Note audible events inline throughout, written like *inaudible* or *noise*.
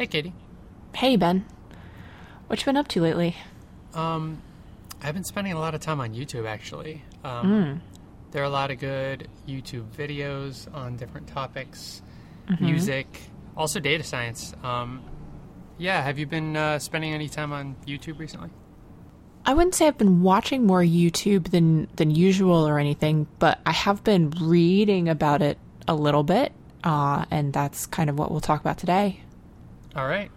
Hey, Katie. Hey, Ben. What you been up to lately? Um, I've been spending a lot of time on YouTube actually. Um, There are a lot of good YouTube videos on different topics, music, also data science. Um, yeah, have you been uh, spending any time on YouTube recently? I wouldn't say I've been watching more YouTube than than usual or anything, but I have been reading about it a little bit, uh, and that's kind of what we'll talk about today. All right.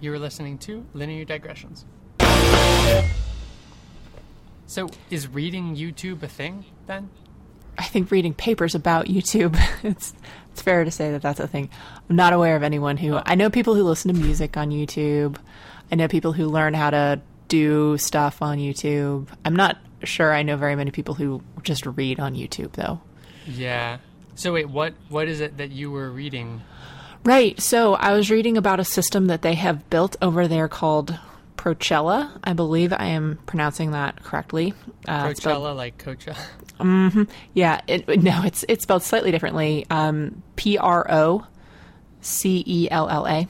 You were listening to Linear Digressions. So, is reading YouTube a thing then? I think reading papers about YouTube, *laughs* it's it's fair to say that that's a thing. I'm not aware of anyone who I know people who listen to music on YouTube. I know people who learn how to do stuff on YouTube. I'm not sure I know very many people who just read on YouTube though. Yeah. So wait, what what is it that you were reading? Right. So I was reading about a system that they have built over there called Procella. I believe I am pronouncing that correctly. Uh, it's spelled- like Coachella. yeah. It, *laughs* no, it's it's spelled slightly differently. Um, P R O C E L L A.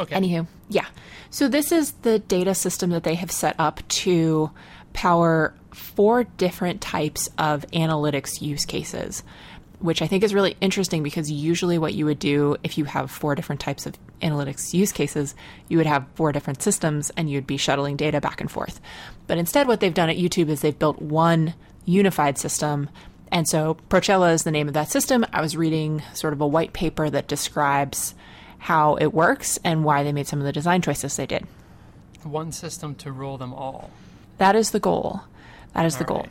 Okay. Anywho, yeah. So this is the data system that they have set up to power four different types of analytics use cases, which I think is really interesting because usually what you would do if you have four different types of analytics use cases, you would have four different systems and you'd be shuttling data back and forth. But instead, what they've done at YouTube is they've built one unified system. And so Procella is the name of that system. I was reading sort of a white paper that describes how it works and why they made some of the design choices they did. One system to rule them all. That is the goal. That is the goal. right.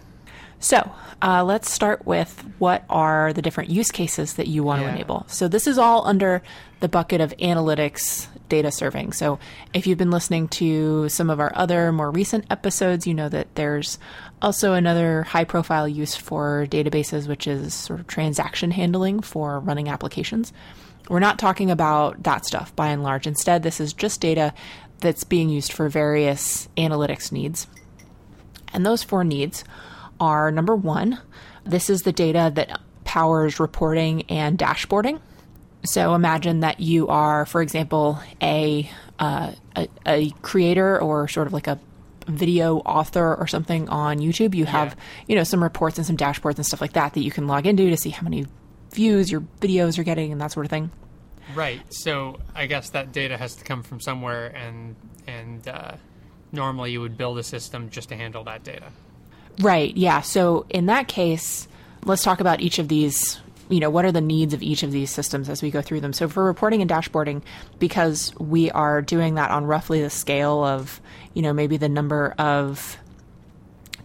So uh, let's start with what are the different use cases that you want to enable. So this is all under the bucket of analytics data serving. So if you've been listening to some of our other more recent episodes, you know that there's also another high profile use for databases, which is sort of transaction handling for running applications. We're not talking about that stuff by and large. Instead, this is just data that's being used for various analytics needs. And those four needs are number one, this is the data that powers reporting and dashboarding. So imagine that you are, for example, a, uh, a, a creator or sort of like a video author or something on YouTube. You have, you know, some reports and some dashboards and stuff like that that you can log into to see how many views your videos are getting and that sort of thing. Right. So I guess that data has to come from somewhere, and and uh, normally you would build a system just to handle that data. Right. Yeah. So in that case, let's talk about each of these. You know, what are the needs of each of these systems as we go through them? So for reporting and dashboarding, because we are doing that on roughly the scale of, you know, maybe the number of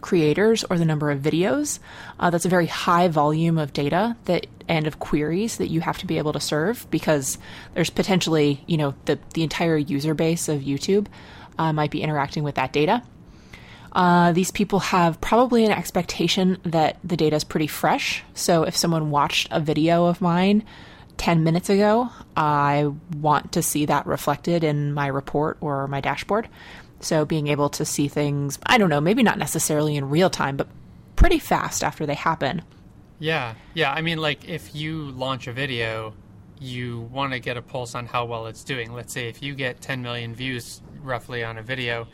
creators or the number of videos, uh, that's a very high volume of data that and of queries that you have to be able to serve because there's potentially, you know, the the entire user base of YouTube uh, might be interacting with that data. Uh, these people have probably an expectation that the data is pretty fresh. So if someone watched a video of mine 10 minutes ago, I want to see that reflected in my report or my dashboard. So being able to see things, I don't know, maybe not necessarily in real time, but pretty fast after they happen. Yeah. Yeah. I mean, like if you launch a video, you want to get a pulse on how well it's doing. Let's say if you get 10 million views roughly on a video,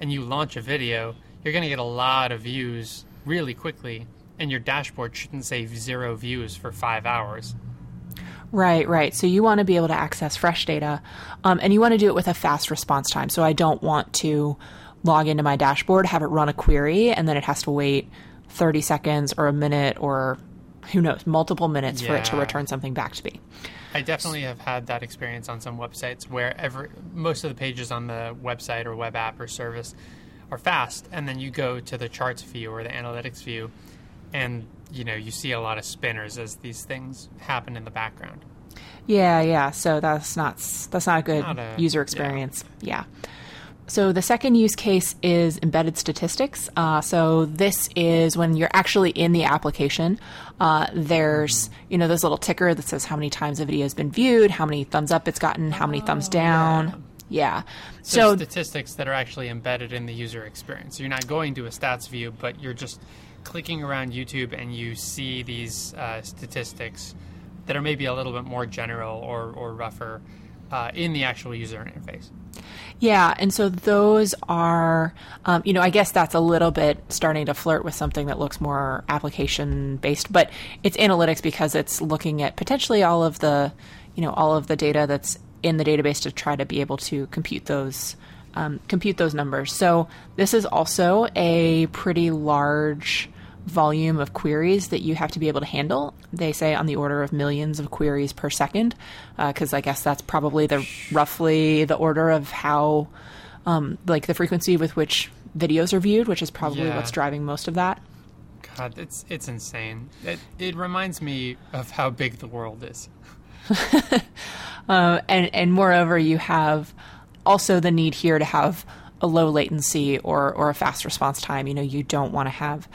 and you launch a video, you're going to get a lot of views really quickly, and your dashboard shouldn't say zero views for five hours. Right, right. So you want to be able to access fresh data, um, and you want to do it with a fast response time. So I don't want to log into my dashboard, have it run a query, and then it has to wait 30 seconds or a minute or who knows, multiple minutes for it to return something back to me. I definitely have had that experience on some websites where every, most of the pages on the website or web app or service are fast, and then you go to the charts view or the analytics view, and you know you see a lot of spinners as these things happen in the background. Yeah, yeah. So that's not that's not a good Not a- user yeah. experience. Yeah. So the second use case is embedded statistics. Uh, so this is when you're actually in the application. Uh, there's you know this little ticker that says how many times a video has been viewed, how many thumbs up it's gotten, how many thumbs down. Yeah. So, So, statistics that are actually embedded in the user experience. So you're not going to a stats view, but you're just clicking around YouTube and you see these uh, statistics that are maybe a little bit more general or, or rougher uh, in the actual user interface. Yeah, and so those are, um, you know, I guess that's a little bit starting to flirt with something that looks more application based, but it's analytics because it's looking at potentially all of the, you know, all of the data that's in the database to try to be able to compute those. Um, compute those numbers. So this is also a pretty large volume of queries that you have to be able to handle. They say on the order of millions of queries per second, because uh, I guess that's probably the roughly the order of how, um, like the frequency with which videos are viewed, which is probably Yeah. what's driving most of that. God, it's it's insane. It it reminds me of how big the world is. *laughs* *laughs* Uh, and and moreover, you have also the need here to have a low latency or or a fast response time. You know, you don't want to have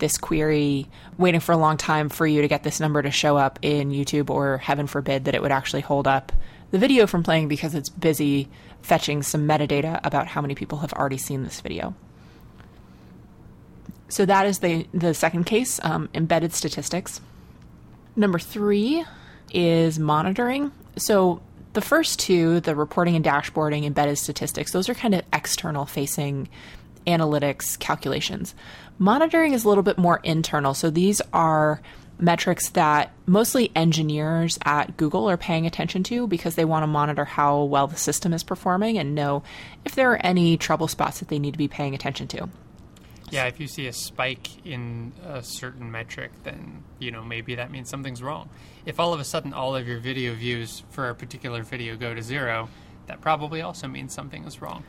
this query waiting for a long time for you to get this number to show up in YouTube, or heaven forbid that it would actually hold up the video from playing because it's busy fetching some metadata about how many people have already seen this video. So that is the the second case, um, embedded statistics. Number three is monitoring. So the first two, the reporting and dashboarding, embedded statistics, those are kind of external facing analytics calculations. Monitoring is a little bit more internal. So these are metrics that mostly engineers at Google are paying attention to because they want to monitor how well the system is performing and know if there are any trouble spots that they need to be paying attention to. Yeah, if you see a spike in a certain metric, then you know maybe that means something's wrong. If all of a sudden all of your video views for a particular video go to zero, that probably also means something is wrong.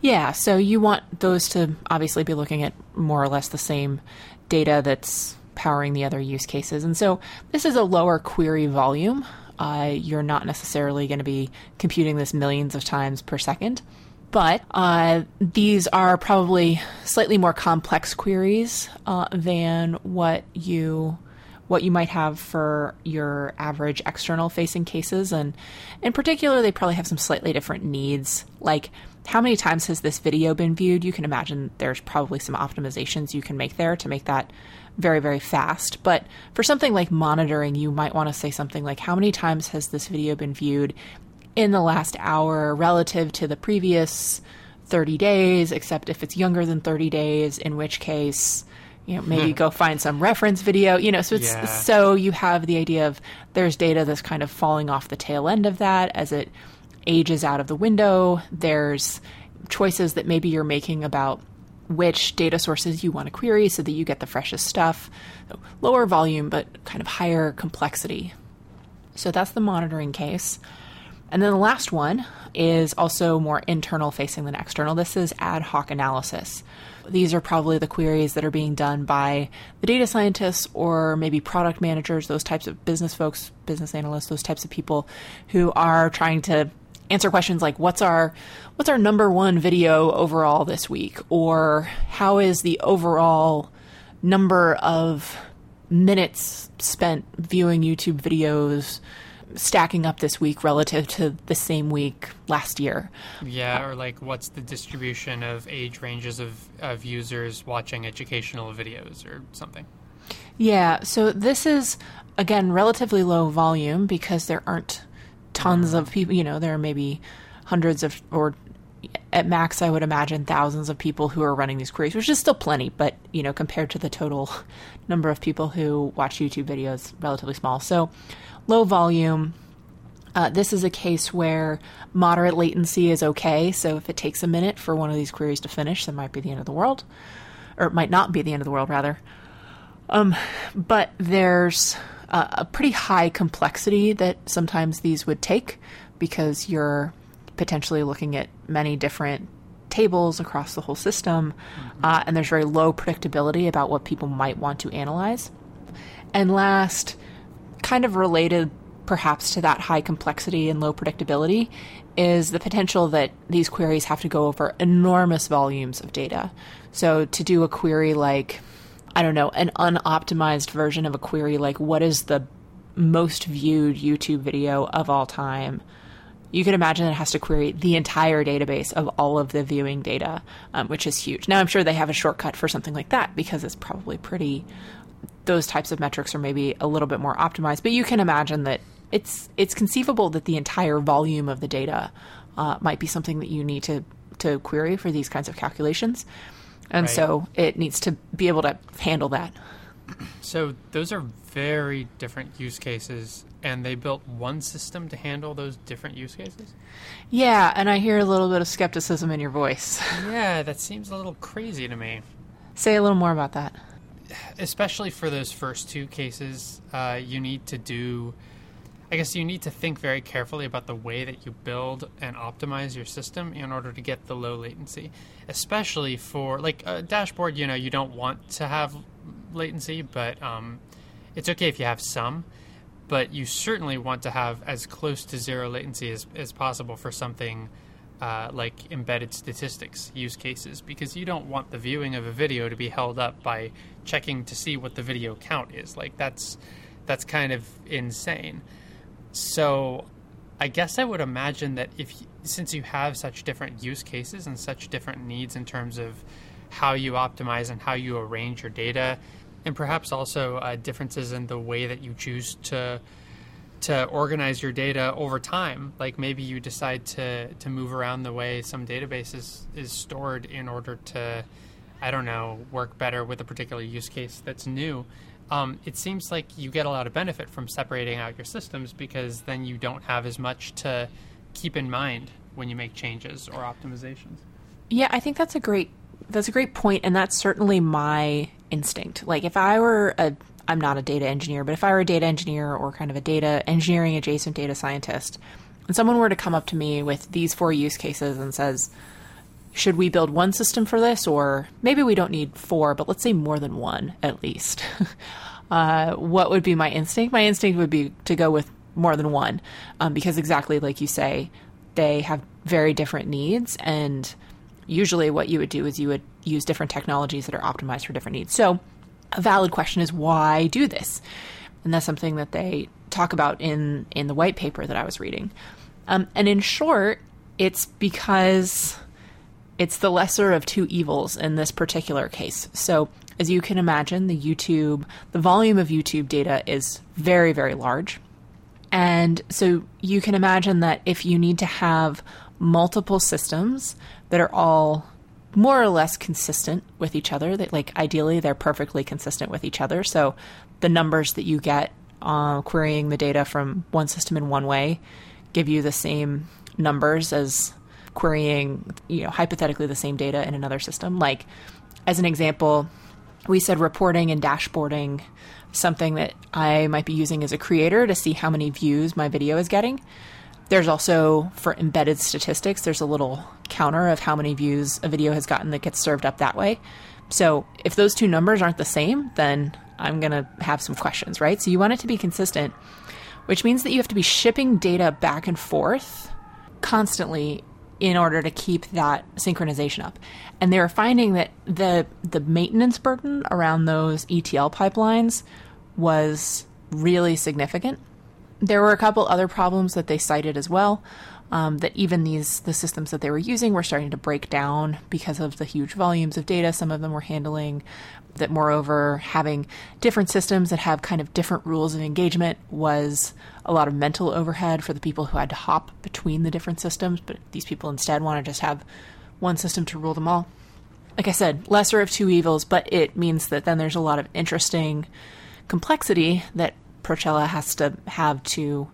Yeah, so you want those to obviously be looking at more or less the same data that's powering the other use cases. And so this is a lower query volume. Uh, you're not necessarily going to be computing this millions of times per second. But uh, these are probably slightly more complex queries uh, than what you what you might have for your average external facing cases and in particular they probably have some slightly different needs like how many times has this video been viewed? You can imagine there's probably some optimizations you can make there to make that very very fast. But for something like monitoring you might want to say something like how many times has this video been viewed in the last hour relative to the previous 30 days except if it's younger than 30 days in which case you know maybe hmm. go find some reference video. You know so it's Yeah. so you have the idea of there's data that's kind of falling off the tail end of that as it ages out of the window there's choices that maybe you're making about which data sources you want to query so that you get the freshest stuff So lower volume but kind of higher complexity so that's the monitoring case and then the last one is also more internal facing than external. This is ad hoc analysis. These are probably the queries that are being done by the data scientists or maybe product managers, those types of business folks, business analysts, those types of people who are trying to answer questions like what's our what's our number one video overall this week or how is the overall number of minutes spent viewing YouTube videos stacking up this week relative to the same week last year. Yeah, or like what's the distribution of age ranges of, of users watching educational videos or something. Yeah, so this is again relatively low volume because there aren't tons of people, you know, there are maybe hundreds of or at max I would imagine thousands of people who are running these queries, which is still plenty, but you know, compared to the total *laughs* number of people who watch YouTube videos, relatively small. So low volume. Uh, this is a case where moderate latency is okay. So if it takes a minute for one of these queries to finish, that might be the end of the world, or it might not be the end of the world, rather. Um, but there's a, a pretty high complexity that sometimes these would take because you're potentially looking at many different tables across the whole system, uh, and there's very low predictability about what people might want to analyze. And last, kind of related perhaps to that high complexity and low predictability, is the potential that these queries have to go over enormous volumes of data. So to do a query like, I don't know, an unoptimized version of a query like, what is the most viewed YouTube video of all time? you could imagine it has to query the entire database of all of the viewing data, um, which is huge. Now, I'm sure they have a shortcut for something like that because it's probably pretty. Those types of metrics are maybe a little bit more optimized, but you can imagine that it's it's conceivable that the entire volume of the data uh, might be something that you need to to query for these kinds of calculations, and Right. so it needs to be able to handle that. So those are very different use cases, and they built one system to handle those different use cases. Yeah, and I hear a little bit of skepticism in your voice. *laughs* Yeah, that seems a little crazy to me. Say a little more about that. especially for those first two cases, uh, you need to do. I guess you need to think very carefully about the way that you build and optimize your system in order to get the low latency. Especially for like a dashboard, you know, you don't want to have latency, but um, it's okay if you have some. But you certainly want to have as close to zero latency as, as possible for something uh, like embedded statistics use cases because you don't want the viewing of a video to be held up by checking to see what the video count is. Like that's that's kind of insane. So I guess I would imagine that if since you have such different use cases and such different needs in terms of how you optimize and how you arrange your data, and perhaps also uh, differences in the way that you choose to to organize your data over time. Like maybe you decide to to move around the way some database is, is stored in order to, I don't know, work better with a particular use case that's new. Um, it seems like you get a lot of benefit from separating out your systems because then you don't have as much to keep in mind when you make changes or optimizations. Yeah, I think that's a great that's a great point, and that's certainly my instinct. Like if I were a I'm not a data engineer, but if I were a data engineer or kind of a data engineering adjacent data scientist, and someone were to come up to me with these four use cases and says, should we build one system for this or maybe we don't need four but let's say more than one at least. *laughs* Uh, what would be my instinct? My instinct would be to go with more than one um, because exactly like you say they have very different needs and usually what you would do is you would use different technologies that are optimized for different needs. So a valid question is why do this? And that's something that they talk about in in the white paper that i was reading. Um, and in short it's because it's the lesser of two evils in this particular case. So, as you can imagine, the YouTube, the volume of YouTube data is very, very large. And so you can imagine that if you need to have multiple systems that are all more or less consistent with each other, that like ideally they're perfectly consistent with each other. So the numbers that you get uh, querying the data from one system in one way give you the same numbers as querying, you know, hypothetically the same data in another system. Like, as an example, we said reporting and dashboarding, something that I might be using as a creator to see how many views my video is getting. There's also for embedded statistics, there's a little counter of how many views a video has gotten that gets served up that way. So if those two numbers aren't the same, then I'm going to have some questions, right? So you want it to be consistent, which means that you have to be shipping data back and forth constantly in order to keep that synchronization up. And they were finding that the the maintenance burden around those ETL pipelines was really significant. There were a couple other problems that they cited as well. Um, that even these the systems that they were using were starting to break down because of the huge volumes of data some of them were handling that moreover having different systems that have kind of different rules of engagement was a lot of mental overhead for the people who had to hop between the different systems but these people instead want to just have one system to rule them all. Like i said lesser of two evils but it means that then there's a lot of interesting complexity that Procella has to have to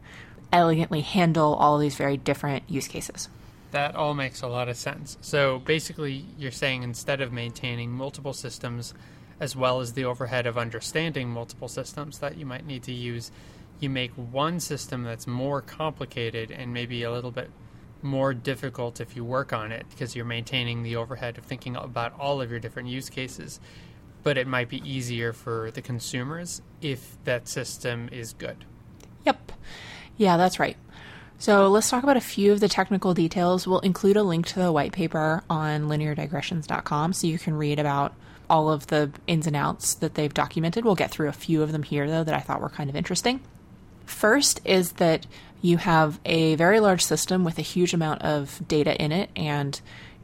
elegantly handle all these very different use cases. That all makes a lot of sense. So basically, you're saying instead of maintaining multiple systems, as well as the overhead of understanding multiple systems that you might need to use, you make one system that's more complicated and maybe a little bit more difficult if you work on it because you're maintaining the overhead of thinking about all of your different use cases. But it might be easier for the consumers if that system is good. Yep. Yeah, that's right. So let's talk about a few of the technical details. We'll include a link to the white paper on lineardigressions.com so you can read about all of the ins and outs that they've documented. We'll get through a few of them here, though, that I thought were kind of interesting. First is that you have a very large system with a huge amount of data in it and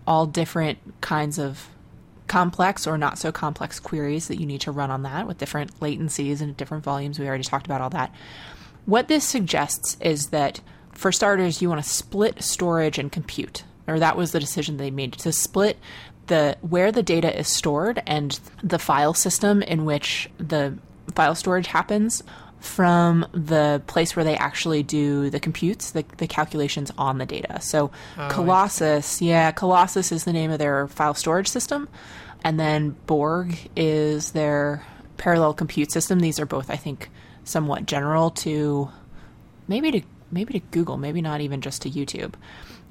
all different kinds of complex or not so complex queries that you need to run on that with different latencies and different volumes. We already talked about all that. What this suggests is that, for starters, you want to split storage and compute, or that was the decision they made to split the where the data is stored and the file system in which the file storage happens from the place where they actually do the computes, the, the calculations on the data. So Oh, Colossus, yeah, Colossus is the name of their file storage system. And then Borg is their parallel compute system. These are both, I think, somewhat general to maybe to maybe to Google, maybe not even just to YouTube.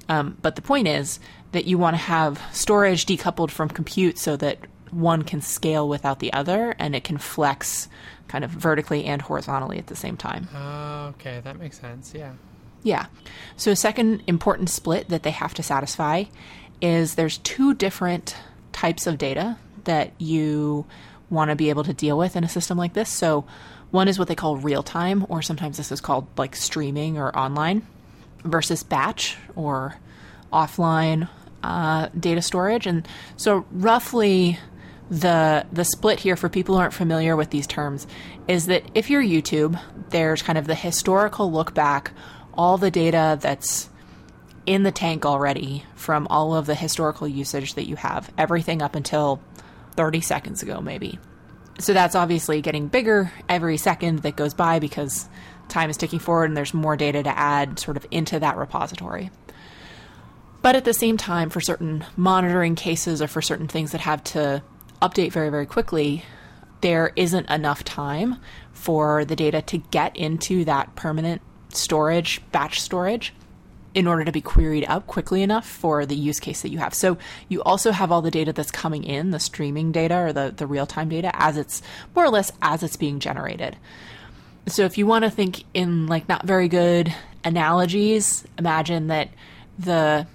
Um, but the point is that you want to have storage decoupled from compute so that one can scale without the other and it can flex kind of vertically and horizontally at the same time. Okay, that makes sense. Yeah. Yeah. So, a second important split that they have to satisfy is there's two different types of data that you want to be able to deal with in a system like this. So, one is what they call real time, or sometimes this is called like streaming or online, versus batch or offline uh, data storage. And so, roughly, the the split here for people who aren't familiar with these terms is that if you're YouTube, there's kind of the historical look back, all the data that's in the tank already from all of the historical usage that you have, everything up until 30 seconds ago, maybe. So that's obviously getting bigger every second that goes by because time is ticking forward and there's more data to add sort of into that repository. But at the same time, for certain monitoring cases or for certain things that have to update very, very quickly, there isn't enough time for the data to get into that permanent storage, batch storage, in order to be queried up quickly enough for the use case that you have. So you also have all the data that's coming in, the streaming data or the, the real time data, as it's more or less as it's being generated. So if you want to think in like not very good analogies, imagine that the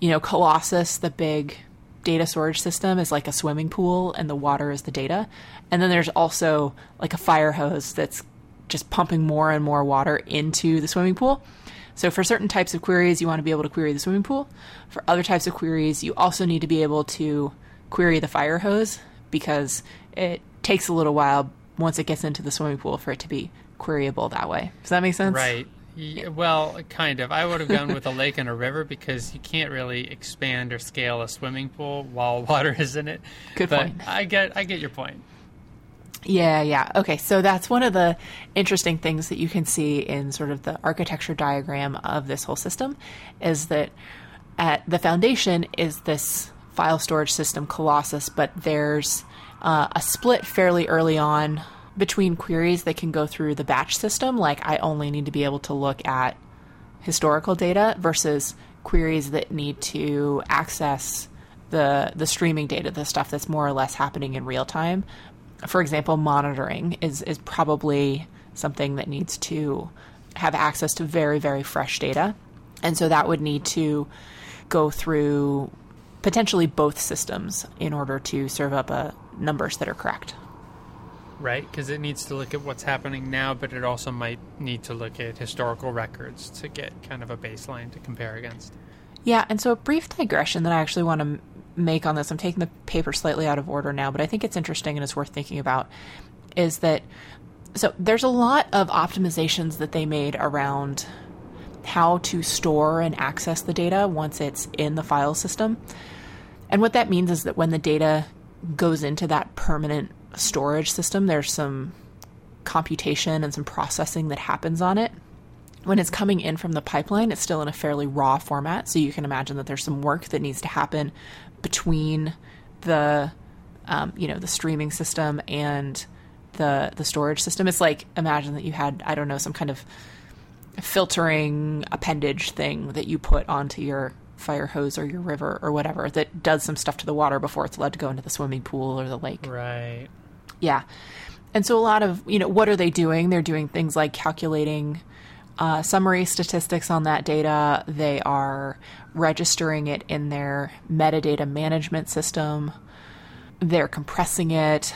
you know Colossus, the big data storage system is like a swimming pool and the water is the data. And then there's also like a fire hose that's just pumping more and more water into the swimming pool. So for certain types of queries, you want to be able to query the swimming pool. For other types of queries, you also need to be able to query the fire hose because it takes a little while once it gets into the swimming pool for it to be queryable that way. Does that make sense? Right. Yeah, well, kind of. I would have gone with a lake and a river because you can't really expand or scale a swimming pool while *laughs* water is in it. Good but point. I get I get your point. Yeah, yeah. Okay, so that's one of the interesting things that you can see in sort of the architecture diagram of this whole system is that at the foundation is this file storage system Colossus, but there's uh, a split fairly early on between queries that can go through the batch system, like I only need to be able to look at historical data versus queries that need to access the the streaming data, the stuff that's more or less happening in real time. For example, monitoring is is probably something that needs to have access to very very fresh data, and so that would need to go through potentially both systems in order to serve up a numbers that are correct. Right, because it needs to look at what's happening now, but it also might need to look at historical records to get kind of a baseline to compare against. Yeah, and so a brief digression that I actually want to make on this. I'm taking the paper slightly out of order now, but I think it's interesting and it's worth thinking about. Is that so? There's a lot of optimizations that they made around how to store and access the data once it's in the file system. And what that means is that when the data goes into that permanent storage system, there's some computation and some processing that happens on it when it's coming in from the pipeline, it's still in a fairly raw format. So you can imagine that there's some work that needs to happen between the, um, you know, the streaming system and the the storage system. It's like imagine that you had I don't know some kind of filtering appendage thing that you put onto your fire hose or your river or whatever that does some stuff to the water before it's allowed to go into the swimming pool or the lake. Right. Yeah. And so a lot of, you know, what are they doing? They're doing things like calculating uh, summary statistics on that data. They are registering it in their metadata management system. They're compressing it.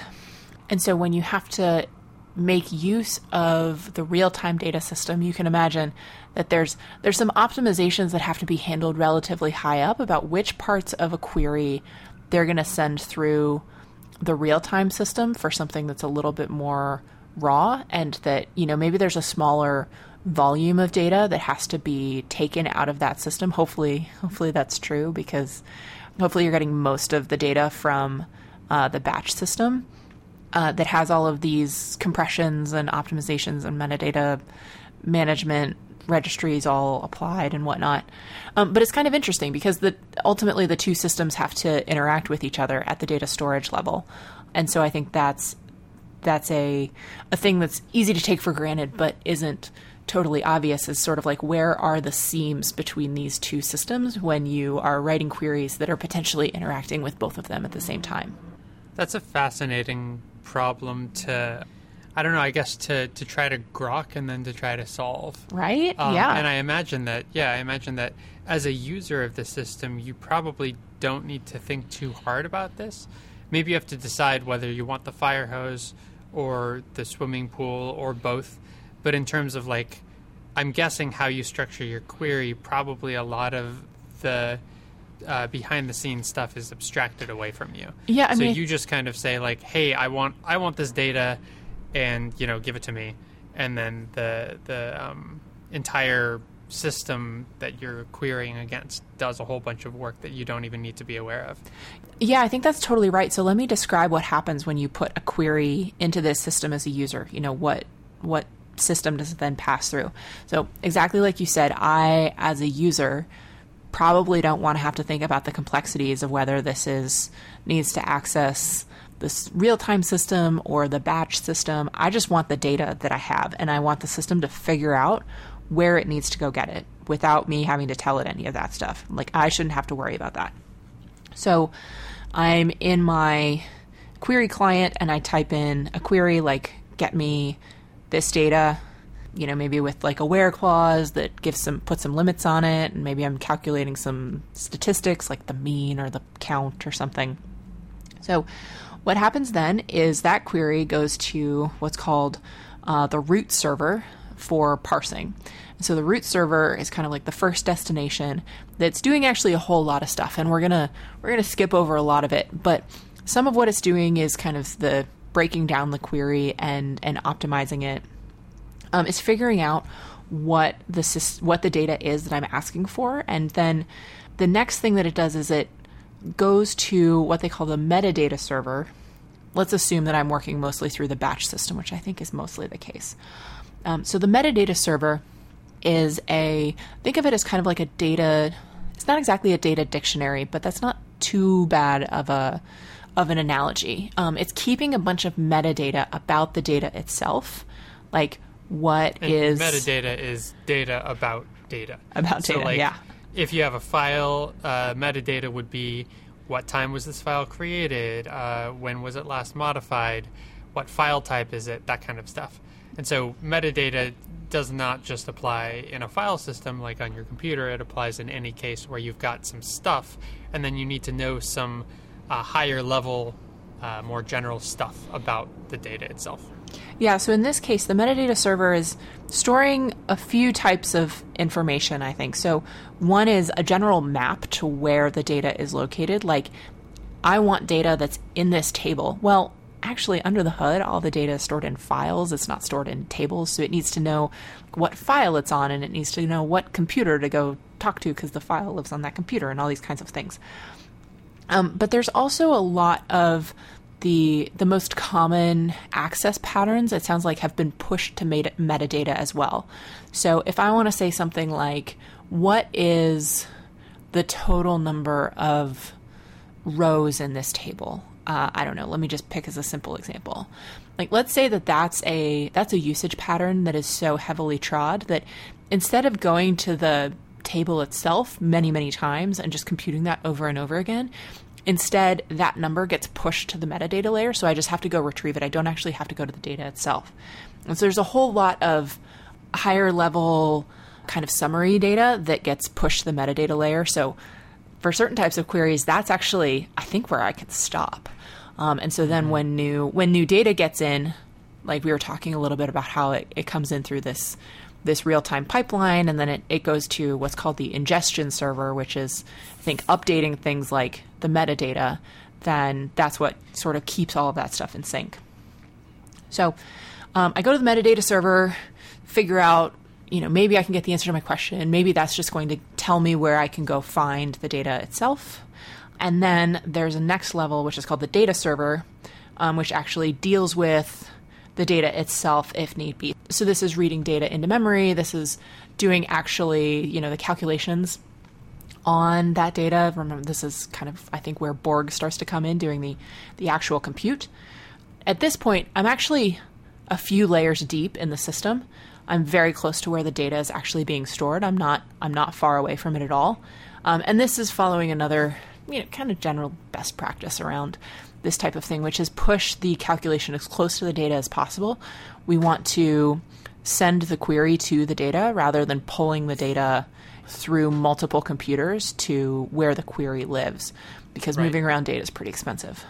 And so when you have to make use of the real-time data system, you can imagine that there's there's some optimizations that have to be handled relatively high up about which parts of a query they're going to send through the real-time system for something that's a little bit more raw and that you know maybe there's a smaller volume of data that has to be taken out of that system. Hopefully, hopefully that's true because hopefully you're getting most of the data from uh, the batch system uh, that has all of these compressions and optimizations and metadata management registries all applied and whatnot. Um, but it's kind of interesting because the ultimately the two systems have to interact with each other at the data storage level, and so I think that's that's a a thing that's easy to take for granted, but isn't totally obvious is sort of like where are the seams between these two systems when you are writing queries that are potentially interacting with both of them at the same time. That's a fascinating problem to I don't know, I guess to, to try to grok and then to try to solve. Right? Um, yeah. And I imagine that, yeah, I imagine that as a user of the system, you probably don't need to think too hard about this. Maybe you have to decide whether you want the fire hose or the swimming pool or both. But in terms of like, I'm guessing how you structure your query, probably a lot of the uh, behind the scenes stuff is abstracted away from you. Yeah, I so mean- you just kind of say like, "Hey, I want I want this data, and you know, give it to me," and then the the um, entire system that you're querying against does a whole bunch of work that you don't even need to be aware of. Yeah, I think that's totally right. So let me describe what happens when you put a query into this system as a user. You know, what what system does then pass through? So exactly like you said, I as a user probably don't want to have to think about the complexities of whether this is needs to access this real-time system or the batch system. I just want the data that I have and I want the system to figure out where it needs to go get it without me having to tell it any of that stuff. Like I shouldn't have to worry about that. So I'm in my query client and I type in a query like get me this data, you know, maybe with like a where clause that gives some put some limits on it and maybe I'm calculating some statistics like the mean or the count or something. So what happens then is that query goes to what's called uh, the root server for parsing. So the root server is kind of like the first destination that's doing actually a whole lot of stuff, and we're gonna we're gonna skip over a lot of it. But some of what it's doing is kind of the breaking down the query and and optimizing it. Um, is figuring out what the what the data is that I'm asking for, and then the next thing that it does is it goes to what they call the metadata server. Let's assume that I'm working mostly through the batch system, which I think is mostly the case. Um, so the metadata server is a think of it as kind of like a data. It's not exactly a data dictionary, but that's not too bad of a of an analogy. Um, it's keeping a bunch of metadata about the data itself, like what And is metadata is data about data. About so data, like, yeah. If you have a file, uh, metadata would be what time was this file created, uh, when was it last modified, what file type is it, that kind of stuff. And so metadata does not just apply in a file system like on your computer, it applies in any case where you've got some stuff and then you need to know some uh, higher level, uh, more general stuff about the data itself. Yeah, so in this case, the metadata server is storing a few types of information, I think. So, one is a general map to where the data is located. Like, I want data that's in this table. Well, actually, under the hood, all the data is stored in files. It's not stored in tables. So, it needs to know what file it's on and it needs to know what computer to go talk to because the file lives on that computer and all these kinds of things. Um, but there's also a lot of the the most common access patterns. It sounds like have been pushed to meta- metadata as well. So if I want to say something like, "What is the total number of rows in this table?" Uh, I don't know. Let me just pick as a simple example. Like, let's say that that's a that's a usage pattern that is so heavily trod that instead of going to the table itself many many times and just computing that over and over again, instead that number gets pushed to the metadata layer. So I just have to go retrieve it. I don't actually have to go to the data itself. And so there's a whole lot of higher level kind of summary data that gets pushed to the metadata layer. So for certain types of queries, that's actually I think where I can stop. Um, and so then when new when new data gets in, like we were talking a little bit about how it, it comes in through this this real time pipeline, and then it, it goes to what's called the ingestion server, which is I think updating things like the metadata. Then that's what sort of keeps all of that stuff in sync. So um, I go to the metadata server, figure out you know, maybe I can get the answer to my question. Maybe that's just going to tell me where I can go find the data itself. And then there's a next level, which is called the data server, um, which actually deals with the data itself if need be. So this is reading data into memory. This is doing actually, you know, the calculations on that data. Remember, this is kind of, I think, where Borg starts to come in, doing the, the actual compute. At this point, I'm actually a few layers deep in the system. I'm very close to where the data is actually being stored. I'm not I'm not far away from it at all. Um, and this is following another you know kind of general best practice around this type of thing, which is push the calculation as close to the data as possible. We want to send the query to the data rather than pulling the data through multiple computers to where the query lives because right. moving around data is pretty expensive.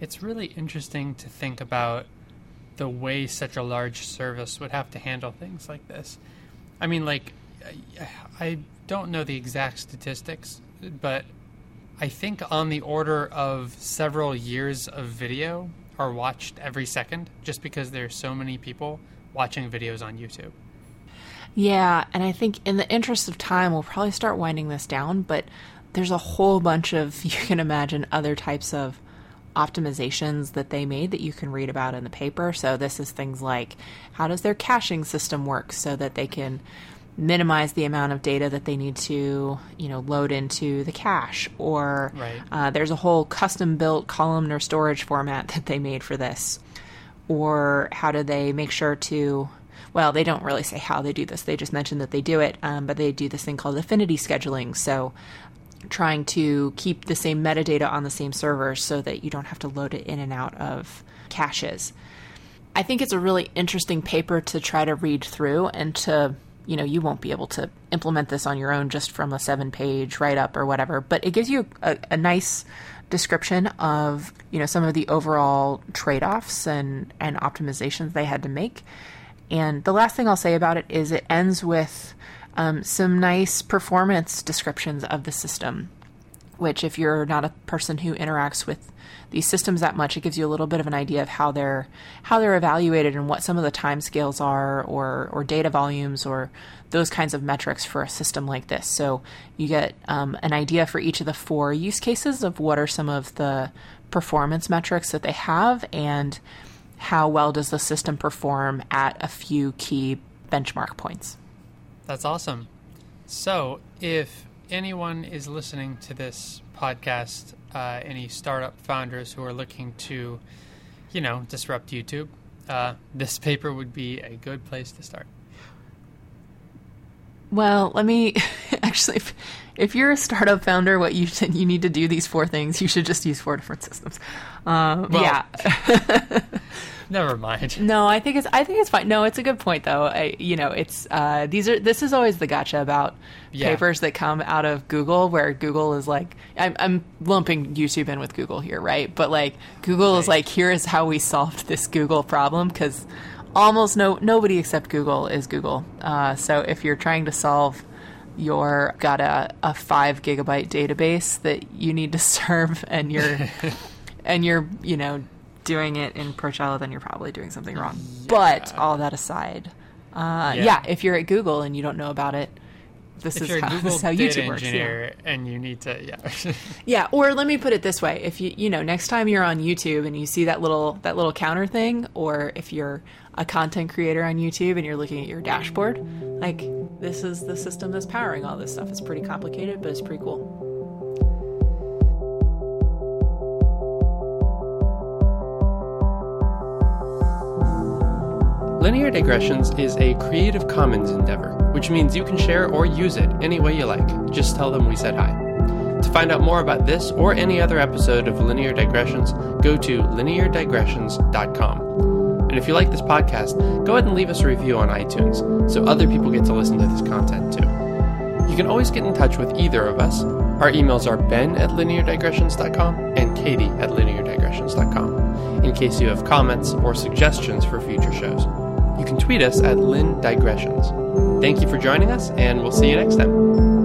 It's really interesting to think about the way such a large service would have to handle things like this. I mean, like, I don't know the exact statistics, but I think on the order of several years of video are watched every second just because there's so many people watching videos on YouTube. Yeah, and I think in the interest of time, we'll probably start winding this down, but there's a whole bunch of, *laughs* you can imagine, other types of optimizations that they made that you can read about in the paper. So this is things like how does their caching system work so that they can minimize the amount of data that they need to you know load into the cache or right. uh, there's a whole custom built columnar storage format that they made for this or how do they make sure to well they don't really say how they do this they just mention that they do it um, but they do this thing called affinity scheduling so trying to keep the same metadata on the same server so that you don't have to load it in and out of caches. I think it's a really interesting paper to try to read through and to, you know, you won't be able to implement this on your own just from a seven page write up or whatever, but it gives you a, a nice description of, you know, some of the overall trade offs and, and optimizations they had to make. And the last thing I'll say about it is it ends with um, some nice performance descriptions of the system. Which, if you're not a person who interacts with these systems that much, it gives you a little bit of an idea of how they're how they're evaluated and what some of the time scales are, or or data volumes, or those kinds of metrics for a system like this. So you get um, an idea for each of the four use cases of what are some of the performance metrics that they have, and how well does the system perform at a few key benchmark points. That's awesome. So, if anyone is listening to this podcast, uh, any startup founders who are looking to, you know, disrupt YouTube, uh, this paper would be a good place to start. Well, let me actually. If, if, you're a startup founder, what you should, you need to do these four things. You should just use four different systems. Um, well, yeah. *laughs* Never mind. No, I think it's I think it's fine. No, it's a good point though. I, you know, it's uh, these are this is always the gotcha about yeah. papers that come out of Google, where Google is like I'm, I'm lumping YouTube in with Google here, right? But like Google right. is like here is how we solved this Google problem because almost no nobody except Google is Google. Uh, so if you're trying to solve your got a, a five gigabyte database that you need to *laughs* serve and you're *laughs* and you're you know doing it in Procella, then you're probably doing something wrong. Yeah. But all that aside, uh, yeah. yeah. if you're at Google and you don't know about it, this if is how, this is how YouTube works. Yeah. and you need to, yeah, *laughs* yeah. Or let me put it this way: if you, you know, next time you're on YouTube and you see that little that little counter thing, or if you're a content creator on YouTube and you're looking at your dashboard, like this is the system that's powering all this stuff. It's pretty complicated, but it's pretty cool. Linear Digressions is a Creative Commons endeavor, which means you can share or use it any way you like. Just tell them we said hi. To find out more about this or any other episode of Linear Digressions, go to lineardigressions.com. And if you like this podcast, go ahead and leave us a review on iTunes so other people get to listen to this content too. You can always get in touch with either of us. Our emails are ben at lineardigressions.com and katie at lineardigressions.com in case you have comments or suggestions for future shows you can tweet us at Lin Digressions. Thank you for joining us, and we'll see you next time.